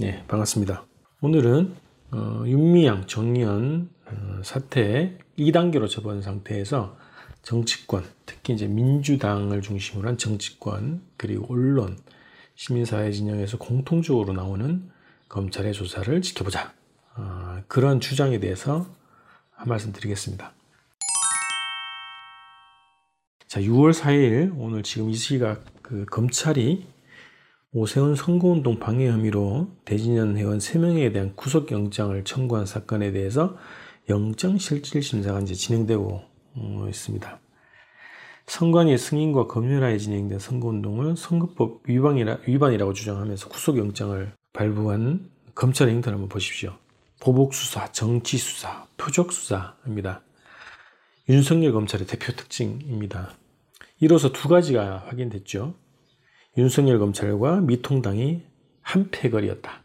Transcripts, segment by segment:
네, 반갑습니다. 오늘은 어, 윤미향, 정의연 어, 사태 2단계로 접은 상태에서 정치권, 특히 이제 민주당을 중심으로 한 정치권 그리고 언론, 시민사회 진영에서 공통적으로 나오는 검찰의 조사를 지켜보자. 어, 그런 주장에 대해서 한 말씀 드리겠습니다. 자, 6월 4일 오늘 지금 이 시각 그 검찰이 오세훈 선거운동 방해 혐의로 대진현 회원 3명에 대한 구속영장을 청구한 사건에 대해서 영장실질심사가 이제 진행되고 어, 있습니다. 선관위 승인과 검열하에 진행된 선거운동을 선거법 위반이라, 위반이라고 주장하면서 구속영장을 발부한 검찰의 행태를 한번 보십시오. 보복수사, 정치수사, 표적수사입니다. 윤석열 검찰의 대표 특징입니다. 이로써 두 가지가 확인됐죠. 윤석열 검찰과 미통당이 한패거리였다.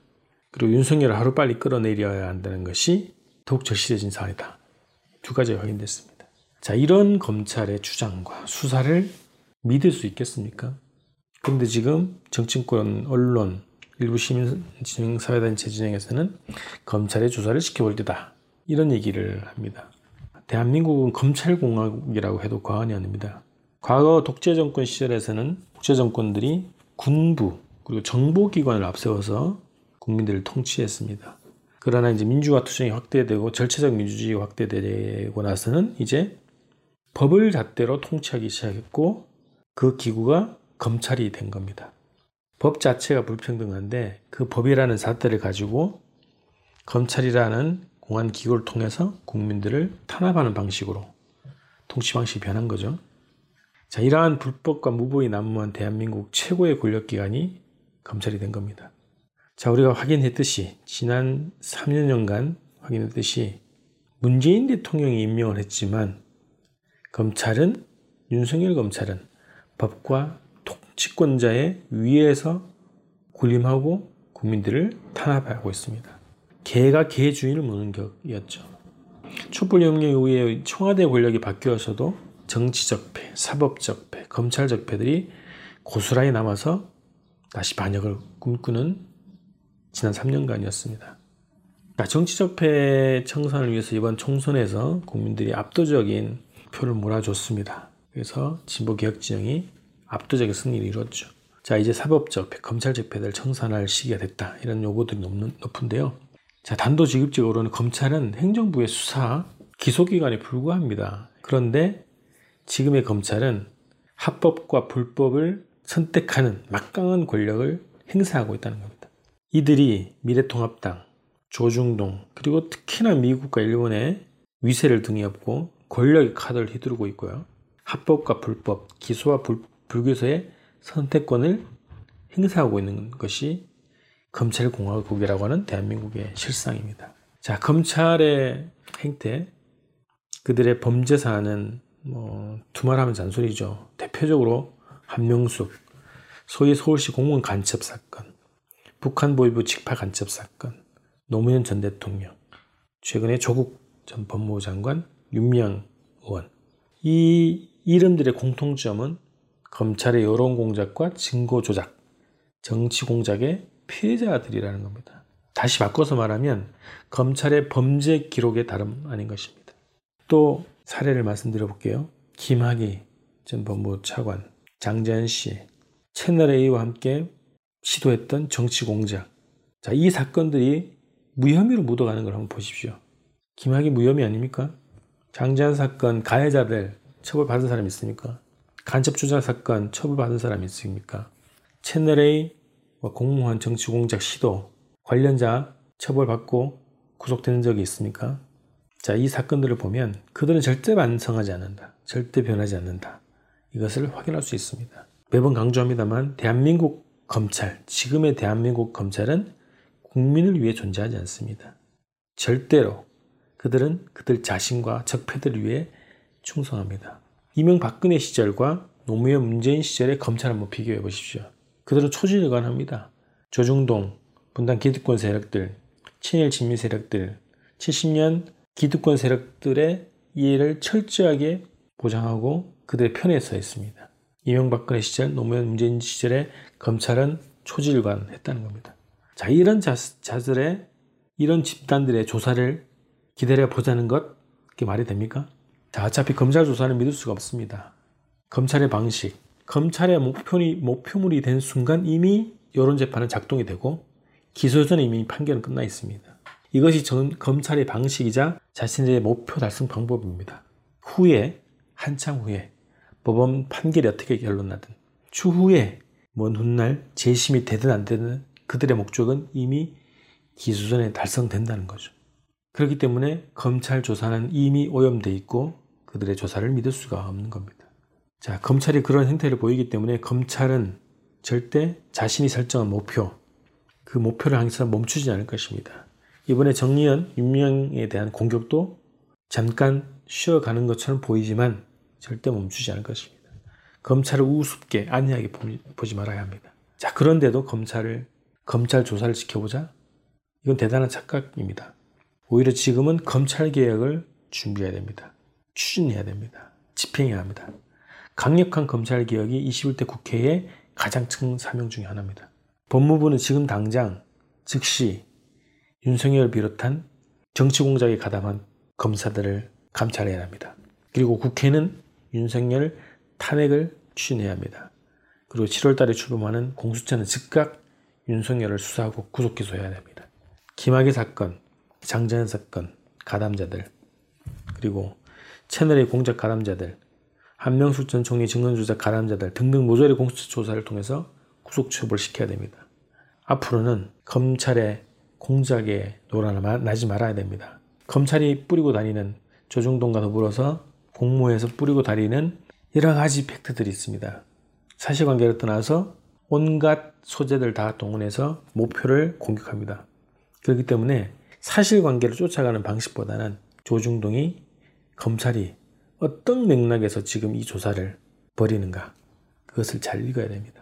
그리고 윤석열을 하루빨리 끌어내려야 한다는 것이 더욱 절실해진 사안이다. 두 가지가 확인됐습니다. 자, 이런 검찰의 주장과 수사를 믿을 수 있겠습니까? 그런데 지금 정치권, 언론, 일부 시민진영 사회단체 진영에서는 검찰의 조사를 지켜볼 때다. 이런 얘기를 합니다. 대한민국은 검찰공화국이라고 해도 과언이 아닙니다. 과거 독재 정권 시절에서는 독재 정권들이 군부 그리고 정보기관을 앞세워서 국민들을 통치했습니다. 그러나 이제 민주화 투쟁이 확대되고 절차적 민주주의가 확대되고 나서는 이제 법을 잣대로 통치하기 시작했고 그 기구가 검찰이 된 겁니다. 법 자체가 불평등한데 그 법이라는 잣대를 가지고 검찰이라는 공안 기구를 통해서 국민들을 탄압하는 방식으로 통치 방식이 변한 거죠. 자, 이러한 불법과 무보히 난무한 대한민국 최고의 권력기관이 검찰이 된 겁니다. 자, 우리가 확인했듯이 지난 3년간 확인했듯이 문재인 대통령이 임명을 했지만 검찰은 윤석열 검찰은 법과 통치권자의 위에서 군림하고 국민들을 탄압하고 있습니다. 개가 개 주인을 무는 격이었죠. 촛불혁명 이후에 청와대 권력이 바뀌어서도 정치적패, 사법적패, 검찰적패들이 고스란히 남아서 다시 반역을 꿈꾸는 지난 3년간이었습니다. 정치적패 청산을 위해서 이번 총선에서 국민들이 압도적인 표를 몰아줬습니다. 그래서 진보개혁진영이 압도적인 승리를 이뤘죠. 자, 이제 사법적패, 검찰적패들 청산할 시기가 됐다. 이런 요구들이 높는, 높은데요. 자, 단도직입적으로는 검찰은 행정부의 수사, 기소기관에 불과합니다. 그런데 지금의 검찰은 합법과 불법을 선택하는 막강한 권력을 행사하고 있다는 겁니다. 이들이 미래통합당, 조중동, 그리고 특히나 미국과 일본의 위세를 등에 업고 권력의 카드를 휘두르고 있고요. 합법과 불법, 기소와 불, 불기소의 선택권을 행사하고 있는 것이 검찰공화국이라고 하는 대한민국의 실상입니다. 자, 검찰의 행태, 그들의 범죄 사안은 뭐 두말하면 잔소리죠. 대표적으로 한명숙, 소위 서울시 공무원 간첩 사건, 북한 보위부 직파 간첩 사건, 노무현 전 대통령, 최근에 조국 전 법무부 장관, 윤미향 의원. 이 이름들의 공통점은 검찰의 여론 공작과 증거 조작, 정치 공작의 피해자들이라는 겁니다. 다시 바꿔서 말하면 검찰의 범죄 기록의 다름 아닌 것입니다. 또 사례를 말씀드려 볼게요. 김학의 전 법무부 차관, 장재현 씨, 채널A와 함께 시도했던 정치 공작. 자, 이 사건들이 무혐의로 묻어가는 걸 한번 보십시오. 김학의 무혐의 아닙니까? 장재현 사건 가해자들 처벌받은 사람 있습니까? 간첩 조작 사건 처벌받은 사람 있습니까? 채널A 공무원 정치 공작 시도 관련자 처벌받고 구속되는 적이 있습니까? 자, 이 사건들을 보면 그들은 절대 반성하지 않는다. 절대 변하지 않는다. 이것을 확인할 수 있습니다. 매번 강조합니다만 대한민국 검찰, 지금의 대한민국 검찰은 국민을 위해 존재하지 않습니다. 절대로 그들은 그들 자신과 적폐들을 위해 충성합니다. 이명박근혜 시절과 노무현 문재인 시절의 검찰 한번 비교해 보십시오. 그들은 초지일관합니다. 조중동, 분당 기득권 세력들, 친일 진미 세력들, 70년 기득권 세력들의 이해를 철저하게 보장하고 그들의 편에 서 있습니다. 이명박근혜 시절, 노무현 문재인 시절에 검찰은 초질관 했다는 겁니다. 자, 이런 자, 자들의, 이런 집단들의 조사를 기다려 보자는 것, 그게 말이 됩니까? 자, 어차피 검찰 조사는 믿을 수가 없습니다. 검찰의 방식, 검찰의 목표이, 목표물이 된 순간 이미 여론재판은 작동이 되고 기소 전에 이미 판결은 끝나 있습니다. 이것이 전, 검찰의 방식이자 자신들의 목표 달성 방법입니다. 후에, 한참 후에, 법원 판결이 어떻게 결론 나든, 추후에, 먼 훗날 재심이 되든 안 되든 그들의 목적은 이미 기소 전에 달성된다는 거죠. 그렇기 때문에 검찰 조사는 이미 오염돼 있고 그들의 조사를 믿을 수가 없는 겁니다. 자, 검찰이 그런 행태를 보이기 때문에 검찰은 절대 자신이 설정한 목표, 그 목표를 항상 멈추지 않을 것입니다. 이번에 정리현, 윤명에 대한 공격도 잠깐 쉬어가는 것처럼 보이지만 절대 멈추지 않을 것입니다. 검찰을 우습게 안이하게 보지 말아야 합니다. 자, 그런데도 검찰을, 검찰 조사를 지켜보자? 이건 대단한 착각입니다. 오히려 지금은 검찰 개혁을 준비해야 됩니다. 추진해야 됩니다. 집행해야 합니다. 강력한 검찰 개혁이 21대 국회의 가장 큰 사명 중의 하나입니다. 법무부는 지금 당장 즉시 윤석열 비롯한 정치 공작에 가담한 검사들을 감찰해야 합니다. 그리고 국회는 윤석열 탄핵을 추진해야 합니다. 그리고 7월 달에 출범하는 공수처는 즉각 윤석열을 수사하고 구속 기소해야 됩니다. 김학의 사건, 장자연 사건 가담자들 그리고 채널의 공작 가담자들 한명숙 전 총리 증언 조작 가담자들 등등 모조리 공수처 조사를 통해서 구속 처벌시켜야 됩니다. 앞으로는 검찰의 공작에 놀아나지 말아야 됩니다. 검찰이 뿌리고 다니는 조중동과 더불어서 공모해서 뿌리고 다니는 여러 가지 팩트들이 있습니다. 사실관계를 떠나서 온갖 소재들 다 동원해서 목표를 공격합니다. 그렇기 때문에 사실관계를 쫓아가는 방식보다는 조중동이 검찰이 어떤 맥락에서 지금 이 조사를 벌이는가 그것을 잘 읽어야 됩니다.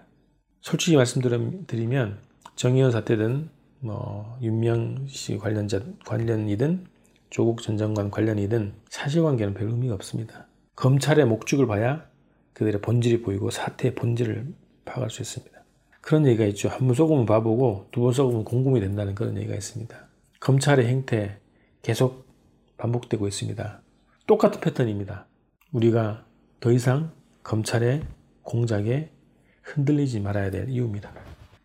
솔직히 말씀드리면 정의원 사태든 뭐 윤명 씨 관련자 관련이든 조국 전 장관 관련이든 사실관계는 별 의미가 없습니다. 검찰의 목적을 봐야 그들의 본질이 보이고 사태의 본질을 파악할 수 있습니다. 그런 얘기가 있죠. 한 번 쏘으면 바보고 두 번 쏘으면 공금이 된다는 그런 얘기가 있습니다. 검찰의 행태 계속 반복되고 있습니다. 똑같은 패턴입니다. 우리가 더 이상 검찰의 공작에 흔들리지 말아야 될 이유입니다.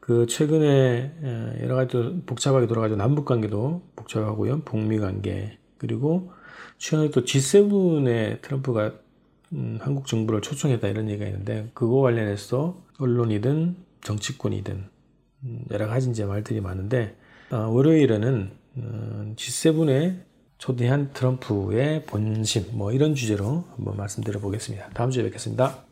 그 최근에 여러 가지 복잡하게 돌아가지고 남북 관계도 복잡하고요. 북미 관계 그리고 최근에 또 G7에 트럼프가 음, 한국 정부를 초청했다 이런 얘기가 있는데 그거 관련해서 언론이든 정치권이든 음, 여러 가지 이제 말들이 많은데 어, 월요일에는 어, G7에 초대한 트럼프의 본심 뭐 이런 주제로 한번 말씀드려 보겠습니다. 다음 주에 뵙겠습니다.